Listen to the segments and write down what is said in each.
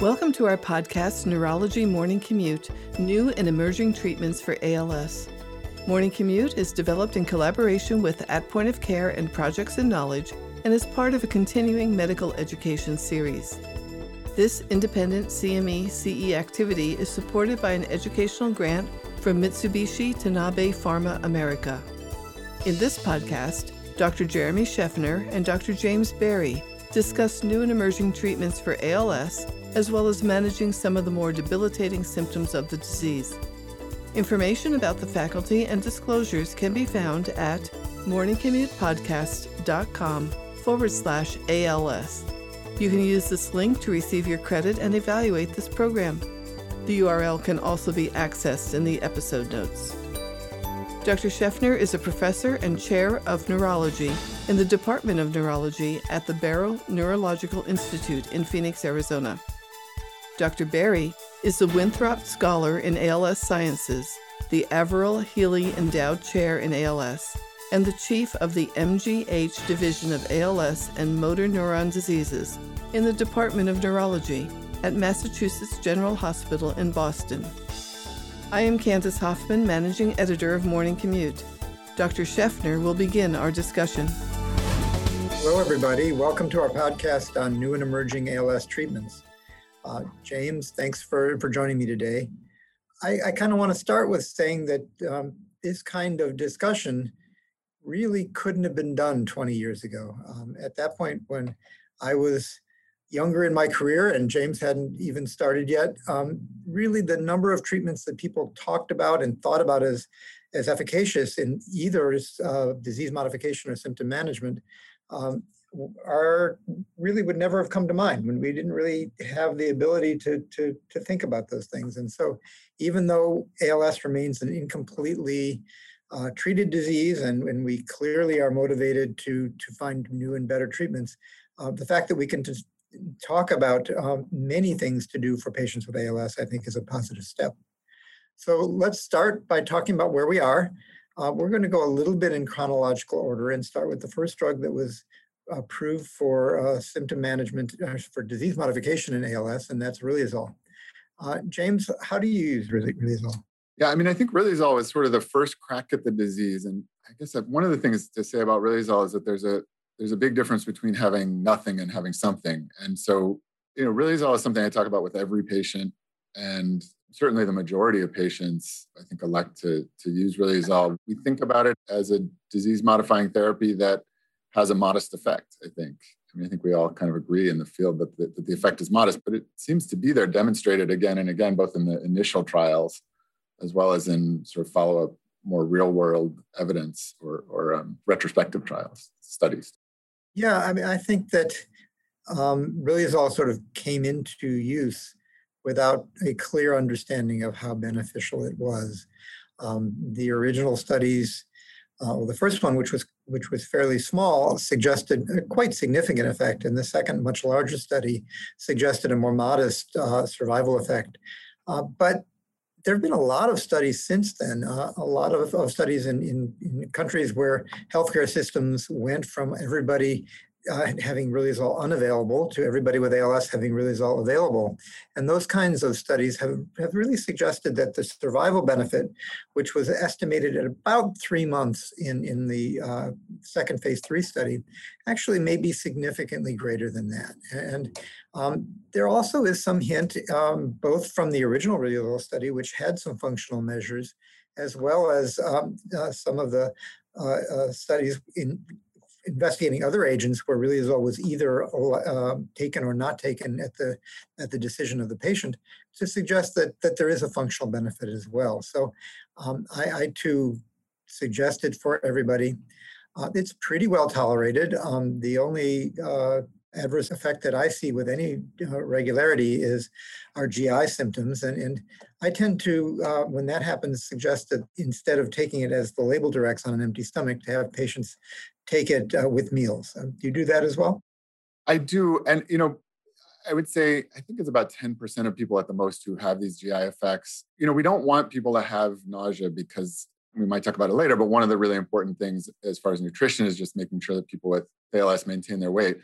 Welcome to our podcast, Neurology Morning Commute New and Emerging Treatments for ALS. Morning Commute is developed in collaboration with At Point of Care and Projects in Knowledge and is part of a continuing medical education series. This independent CME CE activity is supported by an educational grant from Mitsubishi Tanabe Pharma America. In this podcast, Dr. Jeremy Shefner and Dr. James Berry discuss new and emerging treatments for ALS as well as managing some of the more debilitating symptoms of the disease. Information about the faculty and disclosures can be found at morningcommutepodcast.com forward slash ALS. You can use this link to receive your credit and evaluate this program. The URL can also be accessed in the episode notes. Dr. Shefner is a professor and chair of neurology in the Department of Neurology at the Barrow Neurological Institute in Phoenix, Arizona. Dr. Berry is the Winthrop Scholar in ALS Sciences, the Averill Healy Endowed Chair in ALS, and the Chief of the MGH Division of ALS and Motor Neuron Diseases in the Department of Neurology at Massachusetts General Hospital in Boston. I am Candace Hoffman, Managing Editor of Morning Commute. Dr. Shefner will begin our discussion. Hello, everybody. Welcome to our podcast on new and emerging ALS treatments. Uh, James, thanks for, for joining me today. I, I kind of want to start with saying that um, this kind of discussion really couldn't have been done 20 years ago. Um, at that point, when I was younger in my career and James hadn't even started yet, um, really the number of treatments that people talked about and thought about as, as efficacious in either uh, disease modification or symptom management um, are really would never have come to mind when we didn't really have the ability to to to think about those things. And so, even though ALS remains an incompletely uh, treated disease, and, and we clearly are motivated to to find new and better treatments, uh, the fact that we can just talk about um, many things to do for patients with ALS, I think, is a positive step. So let's start by talking about where we are. Uh, we're going to go a little bit in chronological order and start with the first drug that was approved for uh, symptom management uh, for disease modification in ALS, and that's riluzole. Uh, James, how do you use riluzole? Yeah, I mean, I think riluzole is sort of the first crack at the disease, and I guess one of the things to say about riluzole is that there's a there's a big difference between having nothing and having something. And so, you know, riluzole is something I talk about with every patient, and certainly the majority of patients, I think, elect to to use riluzole. We think about it as a disease modifying therapy that has a modest effect, I think. I mean, I think we all kind of agree in the field that the, that the effect is modest, but it seems to be there demonstrated again and again, both in the initial trials as well as in sort of follow up more real world evidence or, or um, retrospective trials, studies. Yeah, I mean, I think that um, riluzole sort of came into use without a clear understanding of how beneficial it was. Um, the original studies uh, well, the first one, which was which was fairly small, suggested a quite significant effect, and the second, much larger study, suggested a more modest uh, survival effect. Uh, but there have been a lot of studies since then, uh, a lot of, of studies in, in, in, countries where healthcare systems went from everybody uh, having riluzole unavailable to everybody with ALS having riluzole available. And those kinds of studies have, have really suggested that the survival benefit, which was estimated at about three months in, in the uh, second phase three study, actually may be significantly greater than that. And um, there also is some hint, um, both from the original riluzole study, which had some functional measures, as well as um, uh, some of the uh, uh, studies in investigating other agents where really riluzole was either uh, taken or not taken at the at the decision of the patient to suggest that that there is a functional benefit as well. So um, I, I, too suggest it for everybody. Uh, it's pretty well tolerated. Um, the only uh, adverse effect that I see with any uh, regularity is our GI symptoms. And, and I tend to, uh, when that happens, suggest that instead of taking it as the label directs on an empty stomach, to have patients take it uh, with meals. Um, do you do that as well? I do. And, you know, I would say I think it's about 10% of people at the most who have these GI effects. You know, we don't want people to have nausea because we might talk about it later, but one of the really important things as far as nutrition is just making sure that people with ALS maintain their weight.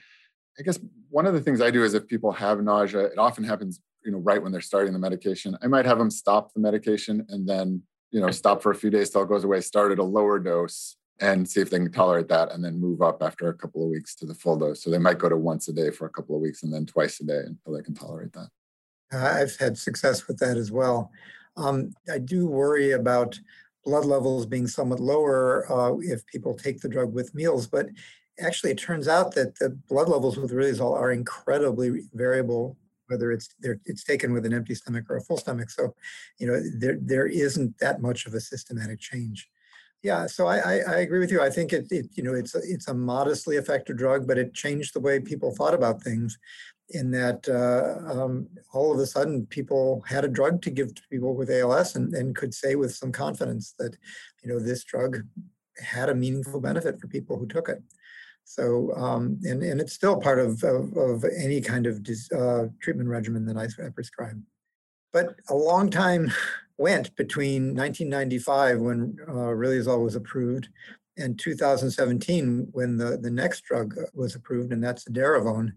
I guess one of the things I do is if people have nausea, it often happens, you know, right when they're starting the medication. I might have them stop the medication and then, you know, stop for a few days till it goes away, start at a lower dose and see if they can tolerate that and then move up after a couple of weeks to the full dose. So they might go to once a day for a couple of weeks and then twice a day until they can tolerate that. I've had success with that as well. Um, I do worry about blood levels being somewhat lower uh, if people take the drug with meals, but actually it turns out that the blood levels with riluzole are incredibly variable whether it's it's taken with an empty stomach or a full stomach. So you know there there isn't that much of a systematic change. Yeah so i i, I agree with you. I think it, it you know it's a, it's a modestly effective drug but it changed the way people thought about things in that uh, um, all of a sudden people had a drug to give to people with als and, and could say with some confidence that you know this drug had a meaningful benefit for people who took it so, um, and, and it's still part of, of, of any kind of uh, treatment regimen that I, I prescribe. But a long time went between 1995 when uh, riluzole was approved and 2017 when the, the next drug was approved, and that's edaravone.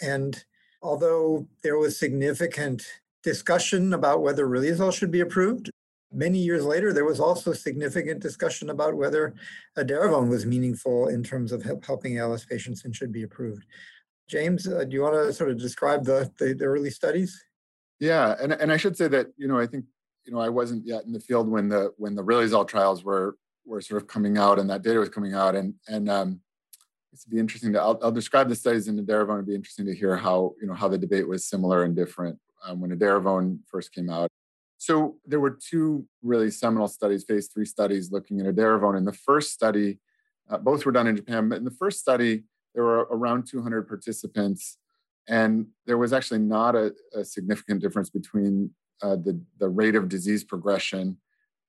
And although there was significant discussion about whether riluzole should be approved, Many years later, there was also significant discussion about whether edaravone was meaningful in terms of help, helping ALS patients and should be approved. James, uh, do you want to sort of describe the, the, the early studies? Yeah, and and I should say that you know I think you know I wasn't yet in the field when the when the riluzole trials were were sort of coming out and that data was coming out and and um, it's be interesting to I'll, I'll describe the studies in edaravone. It'd be interesting to hear how you know how the debate was similar and different um, when edaravone first came out so there were two really seminal studies, phase three studies looking at edaravone. In the first study, uh, both were done in Japan, but in the first study, there were around 200 participants, and there was actually not a, a significant difference between uh, the, the rate of disease progression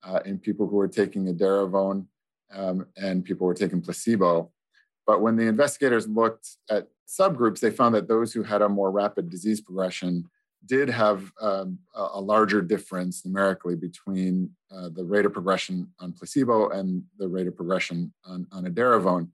uh, in people who were taking edaravone um, and people who were taking placebo. But when the investigators looked at subgroups, they found that those who had a more rapid disease progression did have um, a, larger difference numerically between uh, the rate of progression on placebo and the rate of progression on, on edaravone.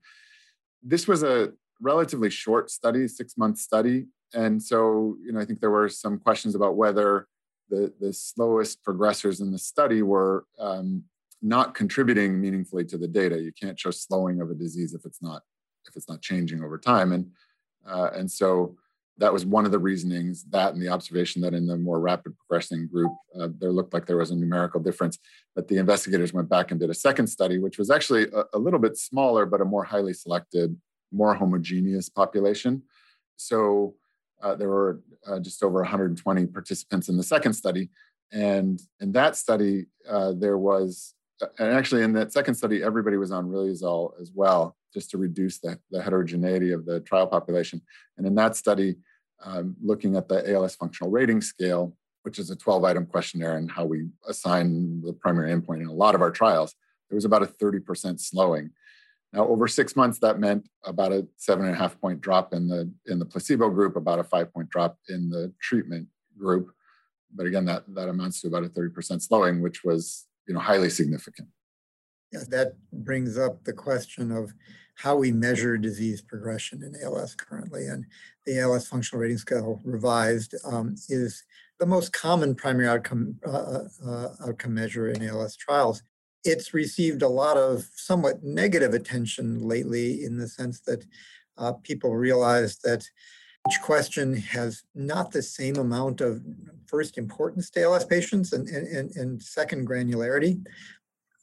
This was a relatively short study, six month study. And so, you know, I think there were some questions about whether the, the slowest progressors in the study were um, not contributing meaningfully to the data. You can't show slowing of a disease if it's not if it's not changing over time. And uh, and so that was one of the reasonings that and the observation that in the more rapid progressing group uh, there looked like there was a numerical difference that the investigators went back and did a second study which was actually a, a little bit smaller but a more highly selected more homogeneous population. So uh, there were uh, just over 120 participants in the second study and in that study uh, there was and actually in that second study everybody was on riluzole as well just to reduce the, the heterogeneity of the trial population. And in that study, um, looking at the ALS functional rating scale, which is a 12 item questionnaire and how we assign the primary endpoint in a lot of our trials, there was about a 30% slowing. Now, over six months, that meant about a seven and a half point drop in the in the placebo group, about a five point drop in the treatment group. But again, that that amounts to about a 30% slowing, which was you know highly significant. That brings up the question of how we measure disease progression in ALS currently. And the ALS Functional Rating Scale revised um, is the most common primary outcome, uh, uh, uh outcome measure in ALS trials. It's received a lot of somewhat negative attention lately in the sense that uh, people realize that each question has not the same amount of first importance to ALS patients and, and, and second granularity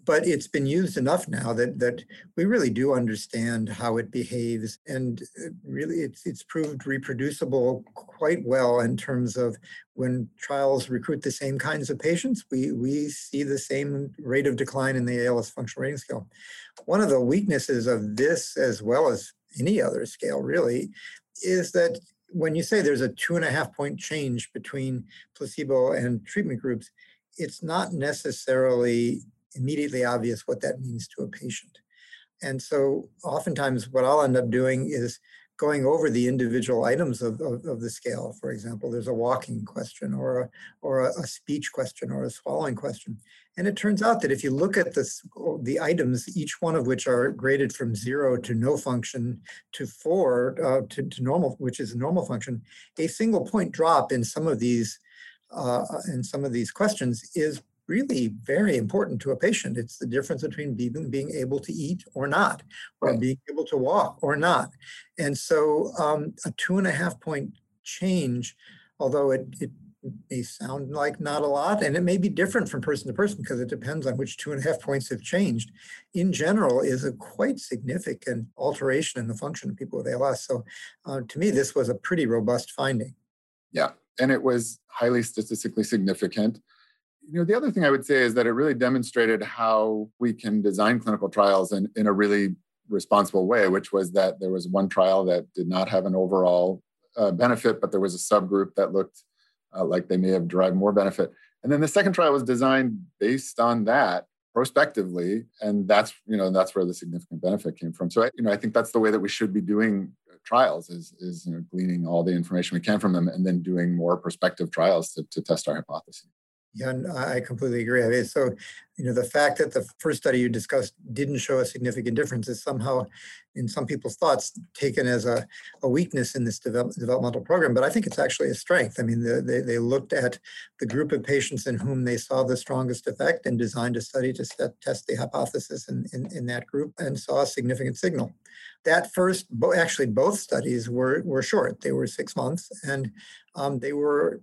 but it's been used enough now that that we really do understand how it behaves and uh, really it's it's proved reproducible quite well in terms of when trials recruit the same kinds of patients we we see the same rate of decline in the ALS functional rating scale. One of the weaknesses of this as well as any other scale really is that when you say there's a two and a half point change between placebo and treatment groups it's not necessarily immediately obvious what that means to a patient. And so oftentimes what I'll end up doing is going over the individual items of, of, of, the scale. For example, there's a walking question or a, or a, a, speech question or a swallowing question. And it turns out that if you look at this, the items, each one of which are graded from zero to no function to four uh, to, to normal, which is normal function, a single point drop in some of these uh, in some of these questions is really very important to a patient. It's the difference between being, being able to eat or not, or right. being able to walk or not. And so um, a two and a half point change, although it, it may sound like not a lot, and it may be different from person to person because it depends on which two and a half points have changed. In general, is a quite significant alteration in the function of people with ALS. So, uh, to me, this was a pretty robust finding. Yeah, and it was highly statistically significant you know the other thing i would say is that it really demonstrated how we can design clinical trials in, in a really responsible way which was that there was one trial that did not have an overall uh, benefit but there was a subgroup that looked uh, like they may have derived more benefit. And then the second trial was designed based on that prospectively and that's you know that's where the significant benefit came from. So you know i think that's the way that we should be doing trials is is you know, gleaning all the information we can from them and then doing more prospective trials to, to test our hypothesis yeah, I completely agree. I mean, so, you know, the fact that the first study you discussed didn't show a significant difference is somehow, in some people's thoughts, taken as a, a weakness in this develop, developmental program. But I think it's actually a strength. I mean, the, they, they looked at the group of patients in whom they saw the strongest effect and designed a study to set, test the hypothesis in, in, in that group and saw a significant signal that first, actually both studies were, were short. They were six months and um, they were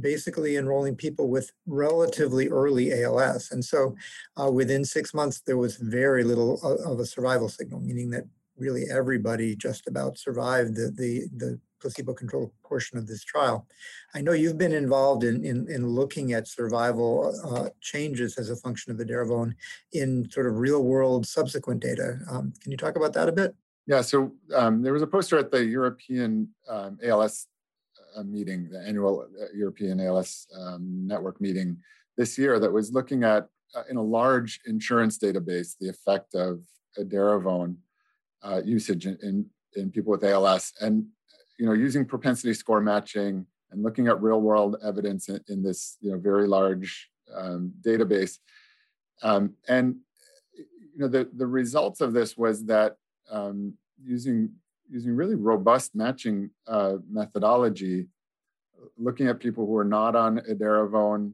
basically enrolling people with relatively early ALS. And so uh, within six months, there was very little of a survival signal, meaning that really everybody just about survived the, the, the placebo-controlled portion of this trial. I know you've been involved in, in, in looking at survival uh, changes as a function of edaravone in sort of real-world subsequent data. Um, can you talk about that a bit? Yeah, so um, there was a poster at the European um, ALS uh, meeting, the annual uh, European ALS um, network meeting this year that was looking at, uh, in a large insurance database, the effect of edaravone uh, usage in, in, in people with ALS. And you know, using propensity score matching and looking at real world evidence in, in this you know very large um, database, um, and you know the the results of this was that um, using using really robust matching uh, methodology, looking at people who are not on edaravone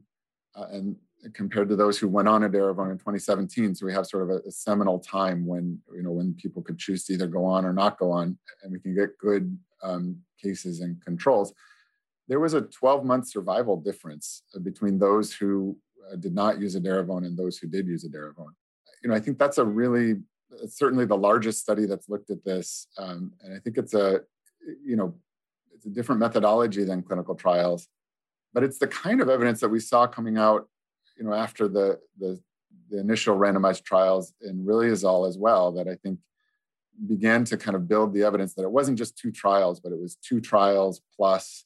uh, and compared to those who went on edaravone in 2017. So we have sort of a, a, seminal time when you know when people could choose to either go on or not go on, and we can get good um, cases and controls. There was a 12 month survival difference uh, between those who uh, did not use edaravone and those who did use edaravone. You know, I think that's a really it's certainly the largest study that's looked at this, um, and I think it's a you know it's a different methodology than clinical trials, but it's the kind of evidence that we saw coming out you know after the the, the initial randomized trials in riluzole as well that I think began to kind of build the evidence that it wasn't just two trials, but it was two trials plus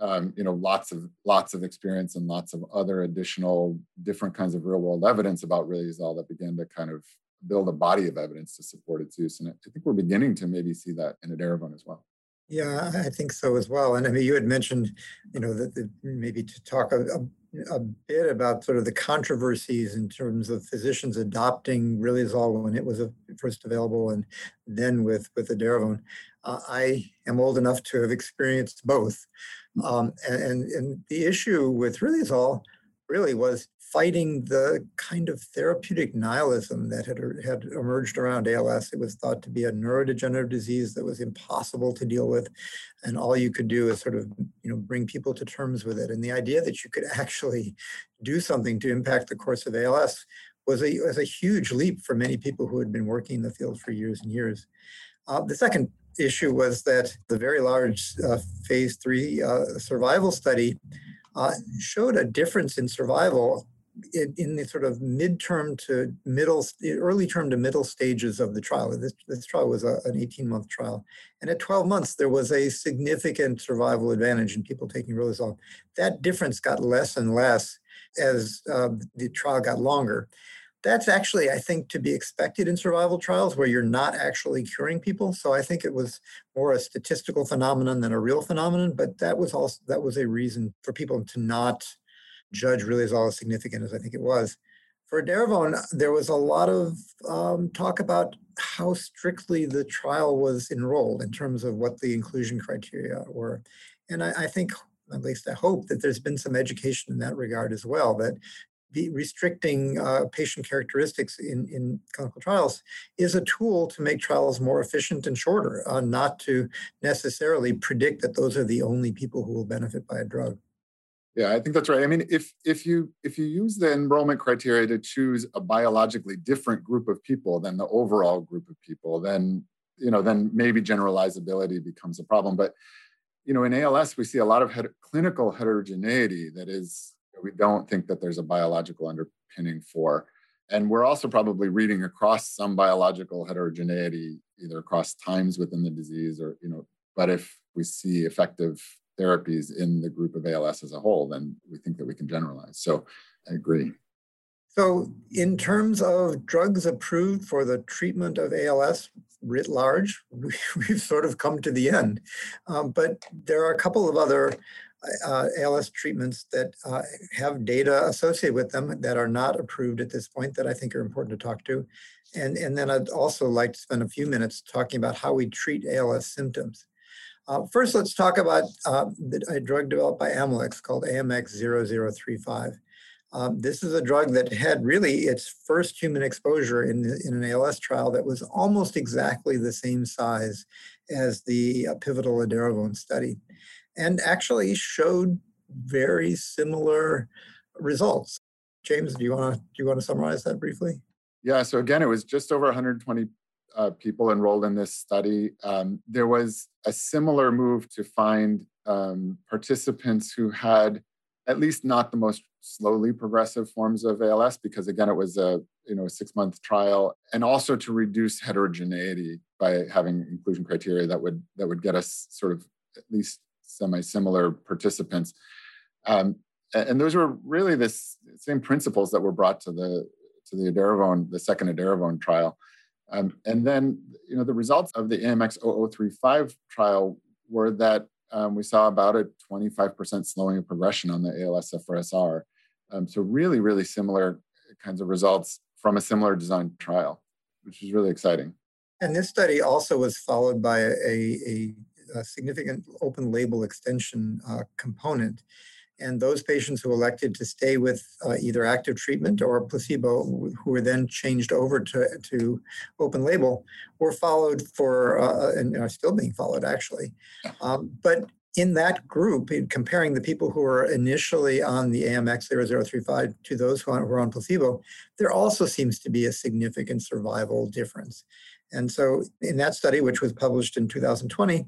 um, you know lots of lots of experience and lots of other additional different kinds of real world evidence about riluzole that began to kind of build a body of evidence to support its use. And I think we're beginning to maybe see that in edaravone as well. Yeah, I think so as well. And I mean, you had mentioned, you know, that, maybe to talk a, a, a, bit about sort of the controversies in terms of physicians adopting really riluzole when it was first available, and then with with edaravone. Uh, I am old enough to have experienced both, um, and, and the issue with really riluzole really was fighting the kind of therapeutic nihilism that had, had emerged around ALS. It was thought to be a neurodegenerative disease that was impossible to deal with. And all you could do is sort of, you know, bring people to terms with it. And the idea that you could actually do something to impact the course of ALS was a, was a huge leap for many people who had been working in the field for years and years. Uh, the second issue was that the very large uh, phase three uh, survival study uh, showed a difference in survival in, in, the sort of midterm to middle, early term to middle stages of the trial. This, this trial was a, an 18 month trial. And at 12 months, there was a significant survival advantage in people taking riluzole. That difference got less and less as uh, the trial got longer. that's actually, I think, to be expected in survival trials where you're not actually curing people. So I think it was more a statistical phenomenon than a real phenomenon. But that was also that was a reason for people to not judge riluzole as significant as I think it was. For edaravone, there was a lot of um, talk about how strictly the trial was enrolled in terms of what the inclusion criteria were. And I, I think at least I hope that there's been some education in that regard as well, that the restricting uh, patient characteristics in, in clinical trials is a tool to make trials more efficient and shorter, uh, not to necessarily predict that those are the only people who will benefit by a drug. Yeah, I think that's right. I mean, if if you if you use the enrollment criteria to choose a biologically different group of people than the overall group of people, then you know, then maybe generalizability becomes a problem. But you know, in ALS, we see a lot of head, clinical heterogeneity that is we don't think that there's a biological underpinning for. And we're also probably reading across some biological heterogeneity, either across times within the disease or, you know, but if we see effective therapies in the group of ALS as a whole, then we think that we can generalize. So I agree. So, in terms of drugs approved for the treatment of ALS writ large, we've sort of come to the end. Um, but there are a couple of other uh, ALS treatments that uh, have data associated with them that are not approved at this point that I think are important to talk to. And, and then I'd also like to spend a few minutes talking about how we treat ALS symptoms. Uh, first, let's talk about uh, a drug developed by Amylyx called AMX0035. Um, this is a drug that had really its first human exposure in, in an ALS trial that was almost exactly the same size as the uh, pivotal edaravone study and actually showed very similar results. James, do you want to do you want to summarize that briefly? Yeah. So again, it was just over 120 uh, people enrolled in this study. Um, there was a similar move to find um, participants who had at least not the most slowly progressive forms of ALS, because again, it was a you know six month trial, and also to reduce heterogeneity by having inclusion criteria that would that would get us sort of at least semi-similar participants. Um, and those were really the same principles that were brought to the to the edaravone, the second edaravone trial. Um, and then, you know, the results of the AMX 0035 trial were that um, we saw about a 25% slowing of progression on the ALSFRS-R. Um, so really, really similar kinds of results from a similar design trial, which is really exciting. And this study also was followed by a, a a significant open label extension uh, component. And those patients who elected to stay with uh, either active treatment or placebo, who were then changed over to, to open label, were followed for, uh, and are still being followed actually. Um, but in that group, in comparing the people who were initially on the AMX 0035 to those who were on placebo, there also seems to be a significant survival difference. And so, in that study, which was published in 2020,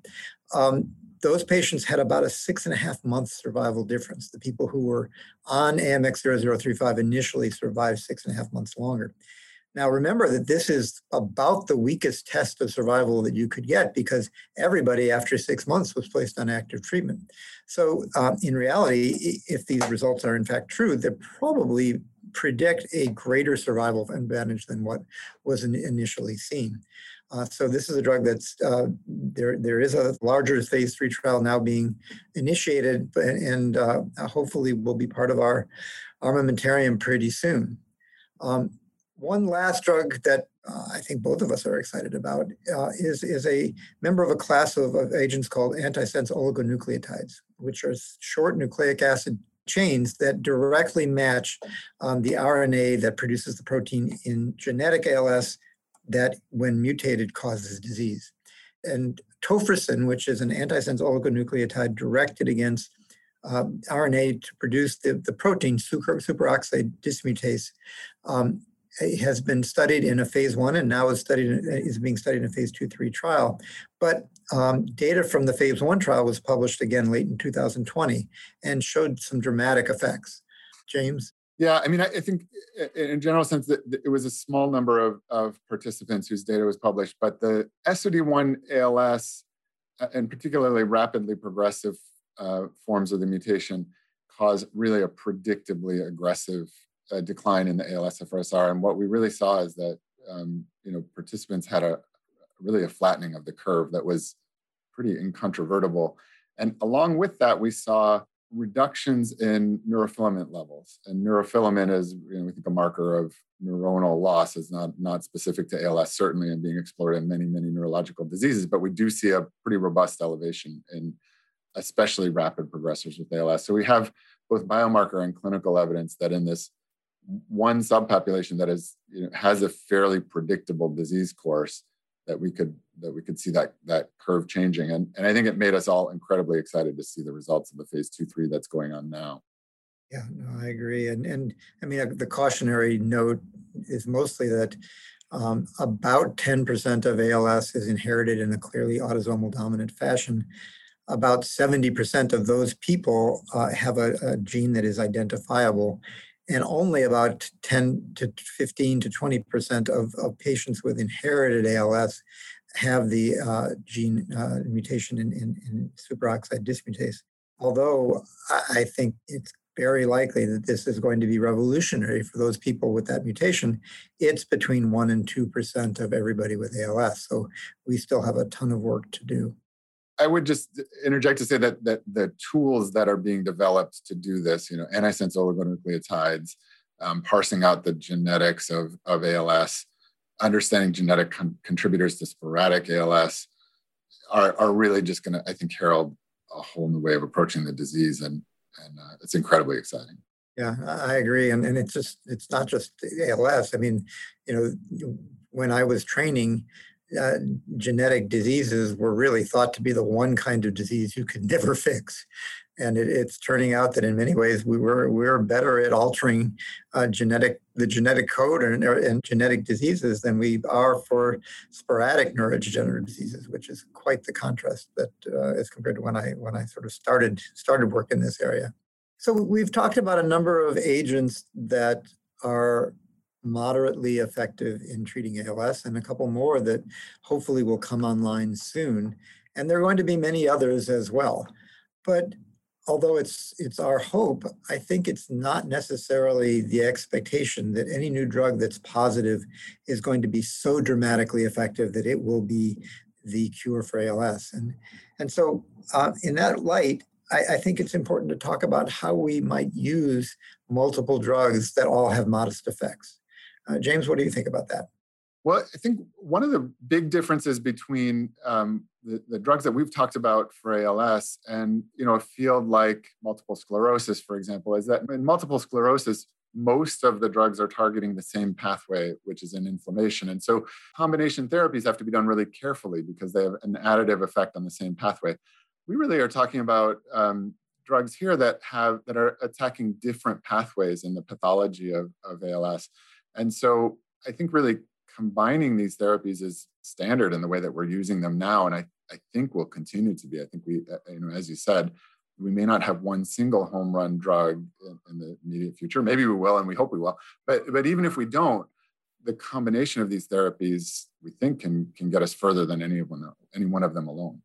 um, those patients had about a six and a half month survival difference. The people who were on AMX 0035 initially survived six and a half months longer. Now, remember that this is about the weakest test of survival that you could get because everybody after six months was placed on active treatment. So, um, in reality, if these results are in fact true, they're probably predict a greater survival advantage than what was initially seen. Uh, so this is a drug that's uh, there. There is a larger phase three trial now being initiated, and uh, hopefully will be part of our armamentarium pretty soon. Um, one last drug that uh, I think both of us are excited about uh, is is a member of a class of, of agents called antisense oligonucleotides, which are short nucleic acid chains that directly match um, the RNA that produces the protein in genetic ALS that, when mutated, causes disease. And tofersen, which is an antisense oligonucleotide directed against um, RNA to produce the, the protein super, superoxide dismutase, um, has been studied in a phase one and now is studied is being studied in a phase two three trial. But um, data from the phase one trial was published again late in 2020 and showed some dramatic effects. James. Yeah, I mean, I, I think in general sense that it was a small number of, of participants whose data was published, but the SOD1 ALS, uh, and particularly rapidly progressive uh, forms of the mutation, cause really a predictably aggressive a decline in the ALS-FRSR, and what we really saw is that um, you know participants had a really a flattening of the curve that was pretty incontrovertible. And along with that, we saw reductions in neurofilament levels. And neurofilament is, you know, we think a marker of neuronal loss is not, not specific to ALS, certainly, and being explored in many, many neurological diseases. But we do see a pretty robust elevation in especially rapid progressors with ALS. So we have both biomarker and clinical evidence that in this one subpopulation that is you know, has a fairly predictable disease course, that we could that we could see that that curve changing. And and i think it made us all incredibly excited to see the results of the phase two three that's going on now. Yeah no i agree. And and i mean the cautionary note is mostly that um, about 10% of als is inherited in a clearly autosomal dominant fashion. About 70% of those people uh, have a, a gene that is identifiable and only about 10 to 15 to 20 percent of, of patients with inherited ALS have the uh, gene uh, mutation in, in, in, superoxide dismutase. Although I think it's very likely that this is going to be revolutionary for those people with that mutation, it's between 1 and 2% of everybody with ALS. So we still have a ton of work to do. I would just interject to say that that the tools that are being developed to do this, you know, antisense oligonucleotides, um, parsing out the genetics of, of ALS, understanding genetic con- contributors to sporadic ALS, are, are really just going to, I think, herald a whole new way of approaching the disease, and and uh, it's incredibly exciting. Yeah, I agree, and and it's just it's not just ALS. I mean, you know, when I was training uh, genetic diseases were really thought to be the one kind of disease you could never fix. And it, it's turning out that in many ways we were we are better at altering uh, genetic the genetic code and, and genetic diseases than we are for sporadic neurodegenerative diseases, which is quite the contrast that uh, as compared to when I when I sort of started started work in this area. So we've talked about a number of agents that are moderately effective in treating ALS, and a couple more that hopefully will come online soon. And there are going to be many others as well. But although it's it's our hope, I think it's not necessarily the expectation that any new drug that's positive is going to be so dramatically effective that it will be the cure for ALS. And and so uh, in that light, I, I think it's important to talk about how we might use multiple drugs that all have modest effects. Uh, James, what do you think about that? Well, I think one of the big differences between um, the, the, drugs that we've talked about for ALS and you know a field like multiple sclerosis, for example, is that in multiple sclerosis, most of the drugs are targeting the same pathway, which is in inflammation. And so combination therapies have to be done really carefully because they have an additive effect on the same pathway. We really are talking about um, drugs here that have that are attacking different pathways in the pathology of, of ALS. And so I think really combining these therapies is standard in the way that we're using them now. And I, I think will continue to be. I think we, uh, you know, as you said, we may not have one single home run drug in, in the immediate future. Maybe we will, and we hope we will. But but even if we don't, the combination of these therapies we think can can get us further than any of them any one of them alone.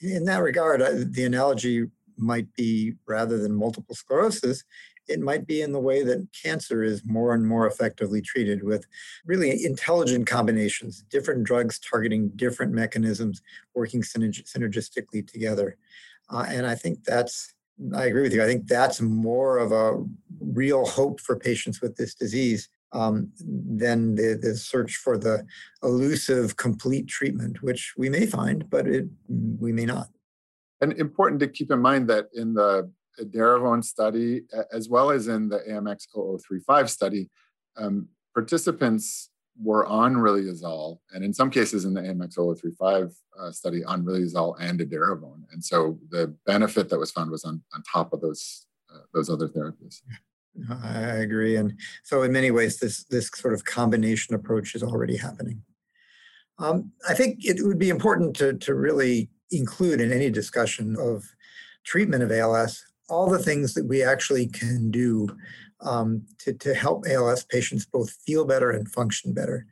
In that regard, the analogy might be rather than multiple sclerosis, it might be in the way that cancer is more and more effectively treated with really intelligent combinations, different drugs targeting different mechanisms working synergistically together. Uh, and I think that's, I agree with you. I think that's more of a real hope for patients with this disease um, than the, the search for the elusive complete treatment, which we may find, but it, we may not. And important to keep in mind that in the Edaravone study, as well as in the AMX 0035 study, um, participants were on riluzole, and in some cases in the AMX 0035 uh, study, on riluzole and Edaravone. And so the benefit that was found was on, on top of those, uh, those other therapies. I agree. And so in many ways, this, this sort of combination approach is already happening. Um, I think it would be important to, to really include in any discussion of treatment of ALS all the things that we actually can do um, to, to help ALS patients both feel better and function better.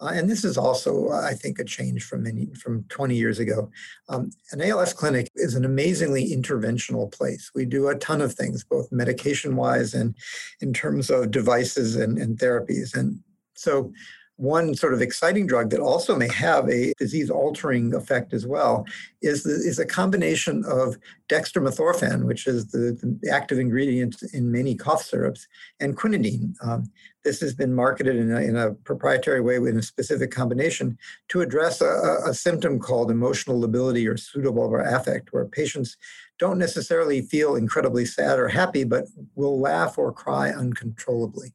Uh, and this is also, uh, I think, a change from many from 20 years ago. Um, an ALS clinic is an amazingly interventional place. We do a ton of things, both medication-wise and in terms of devices and, and therapies. And so one sort of exciting drug that also may have a disease altering effect as well is, the, is a combination of dextromethorphan, which is the, the active ingredient in many cough syrups, and quinidine. Um, this has been marketed in a, in a, proprietary way in a specific combination to address a, a symptom called emotional lability or pseudobulbar affect, where patients don't necessarily feel incredibly sad or happy, but will laugh or cry uncontrollably.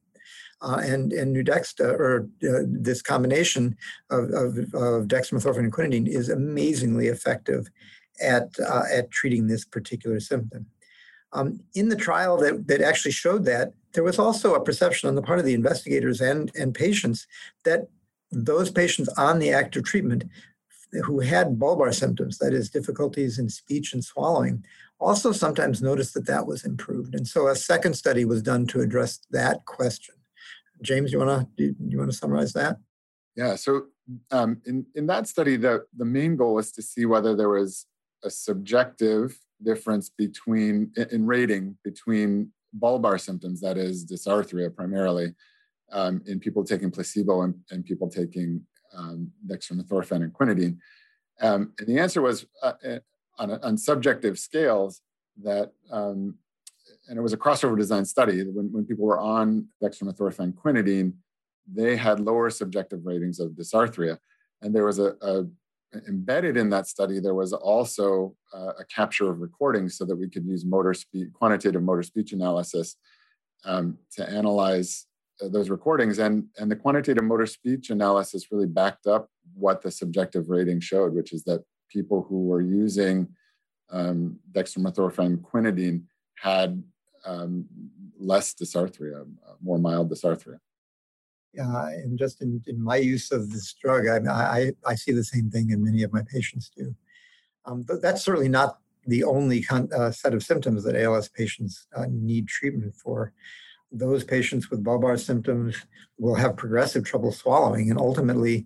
Uh, and and Nuedexta, or uh, this combination of, of, of and quinidine, is amazingly effective at uh, at treating this particular symptom. Um, in the trial that, that actually showed that, there was also a perception on the part of the investigators and, and patients that those patients on the active treatment who had bulbar symptoms, that is, difficulties in speech and swallowing, also sometimes noticed that that was improved. And so a second study was done to address that question. James, you want to you want to summarize that? Yeah. So um, in in that study, the the main goal was to see whether there was a subjective difference between in rating between bulbar symptoms, that is dysarthria primarily, um, in people taking placebo and, and people taking um, dextromethorphan and quinidine. Um, and the answer was uh, uh on, on, subjective scales that um, and it was a crossover design study. When, when people were on dextromethorphan quinidine, they had lower subjective ratings of dysarthria. And there was a, a embedded in that study, there was also a capture of recordings so that we could use motor speech, quantitative motor speech analysis um, to analyze uh, those recordings. And, and the quantitative motor speech analysis really backed up what the subjective rating showed, which is that people who were using um, dextromethorphan quinidine had um, less dysarthria, uh, more mild dysarthria. Uh, and just in, in my use of this drug, I, I, I see the same thing, and many of my patients do. Um, but that's certainly not the only con- uh, set of symptoms that ALS patients uh, need treatment for. Those patients with bulbar symptoms will have progressive trouble swallowing and ultimately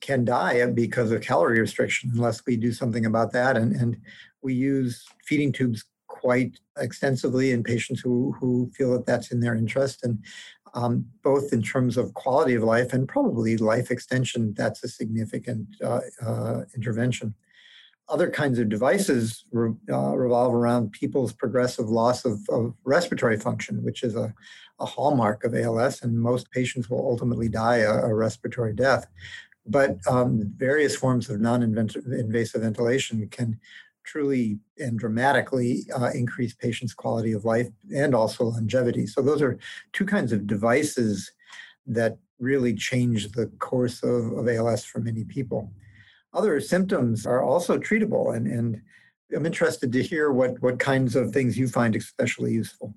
can die because of calorie restriction unless we do something about that. And, and we use feeding tubes quite extensively in patients who, who feel that that's in their interest. And um, both in terms of quality of life and probably life extension, that's a significant uh, uh, intervention. Other kinds of devices re- uh, revolve around people's progressive loss of, of respiratory function, which is a, a, hallmark of ALS, and most patients will ultimately die a, a respiratory death. But um, various forms of non invasive ventilation can truly and dramatically uh, increase patients' quality of life and also longevity. So, those are two kinds of devices that really change the course of, of ALS for many people. Other symptoms are also treatable, and, and I'm interested to hear what, what kinds of things you find especially useful.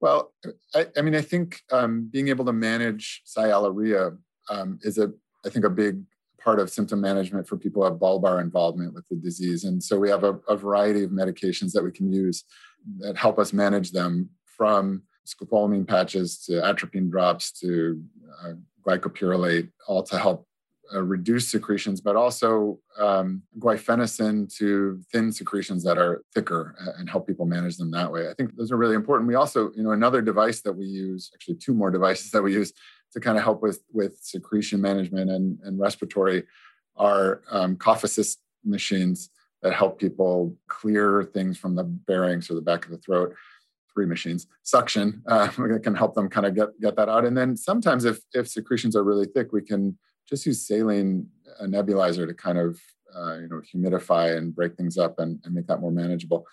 Well, I, I mean, I think um, being able to manage sialorrhea um, is a, I think, a big part of symptom management for people who have bulbar involvement with the disease. And so we have a, a variety of medications that we can use that help us manage them from scopolamine patches to atropine drops to uh, glycopyrrolate, all to help uh, reduce secretions, but also um, guaifenesin to thin secretions that are thicker and help people manage them that way. I think those are really important. We also, you know, another device that we use, actually two more devices that we use to kind of help with with secretion management and, and respiratory are um, cough assist machines that help people clear things from the pharynx or the back of the throat. Three machines. Suction uh, can help them kind of get get that out. And then sometimes if if secretions are really thick we can just use saline a nebulizer to kind of uh, you know humidify and break things up and, and make that more manageable.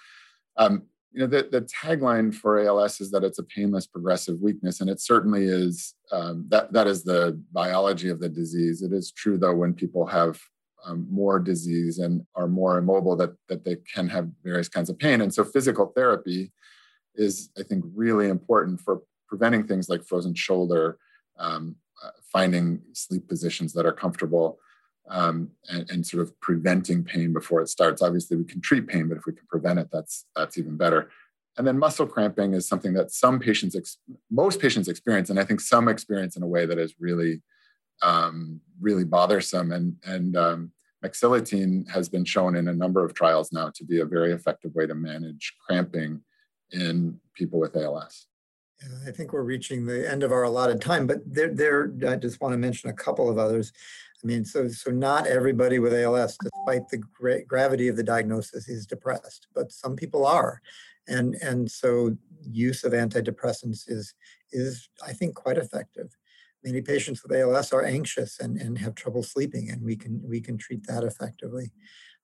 Um, you know the, the tagline for als is that it's a painless progressive weakness and it certainly is um, that that is the biology of the disease. It is true though when people have um, more disease and are more immobile that that they can have various kinds of pain. And so physical therapy is i think really important for preventing things like frozen shoulder um, uh, finding sleep positions that are comfortable um, and, and, sort of preventing pain before it starts. Obviously, we can treat pain, but if we can prevent it, that's that's even better. And then muscle cramping is something that some patients, ex- most patients experience, and I think some experience in a way that is really um, really bothersome. And, and um, has been shown in a number of trials now to be a very effective way to manage cramping in people with ALS. I think we're reaching the end of our allotted time, but there, there, I just want to mention a couple of others. I mean, so so not everybody with ALS, despite the gra- gravity of the diagnosis, is depressed, but some people are, and and so use of antidepressants is is I think quite effective. Many patients with ALS are anxious and, and have trouble sleeping, and we can we can treat that effectively.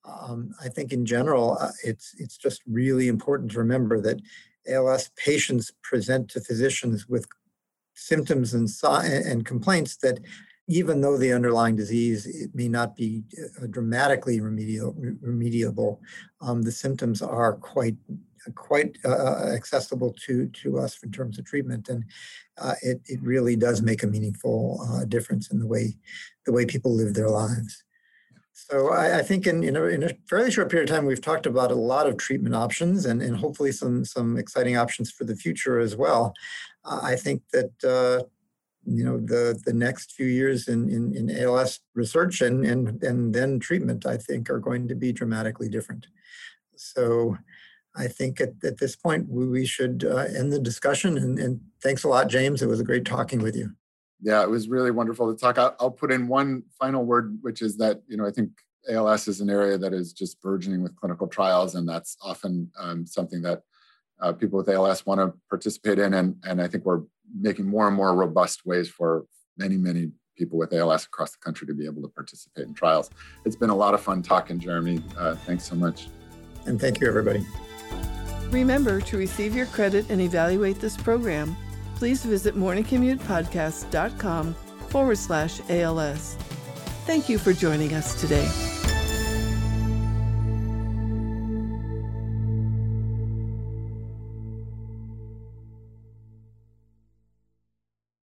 Um, I think in general, uh, it's it's just really important to remember that ALS patients present to physicians with symptoms and, and complaints that even though the underlying disease it may not be uh, dramatically remediable, um, the symptoms are quite quite uh, uh, accessible to to us in terms of treatment, and uh, it it really does make a meaningful uh, difference in the way the way people live their lives. So I, I think in, in a, in, a, fairly short period of time, we've talked about a lot of treatment options and, and hopefully some some exciting options for the future as well. Uh, I think that uh, you know the the next few years in, in, in ALS research and, and and then treatment, I think, are going to be dramatically different. So I think at, at this point we, we should uh, end the discussion. And, and thanks a lot, James. It was a great talking with you. Yeah, it was really wonderful to talk. I'll, I'll put in one final word, which is that you know I think ALS is an area that is just burgeoning with clinical trials, and that's often um, something that uh, people with ALS want to participate in. And, and I think we're making more and more robust ways for many, many people with ALS across the country to be able to participate in trials. It's been a lot of fun talking, Jeremy. Uh, thanks so much. And thank you, everybody. Remember to receive your credit and evaluate this program. Please visit morningcommutepodcast.com forward slash ALS. Thank you for joining us today.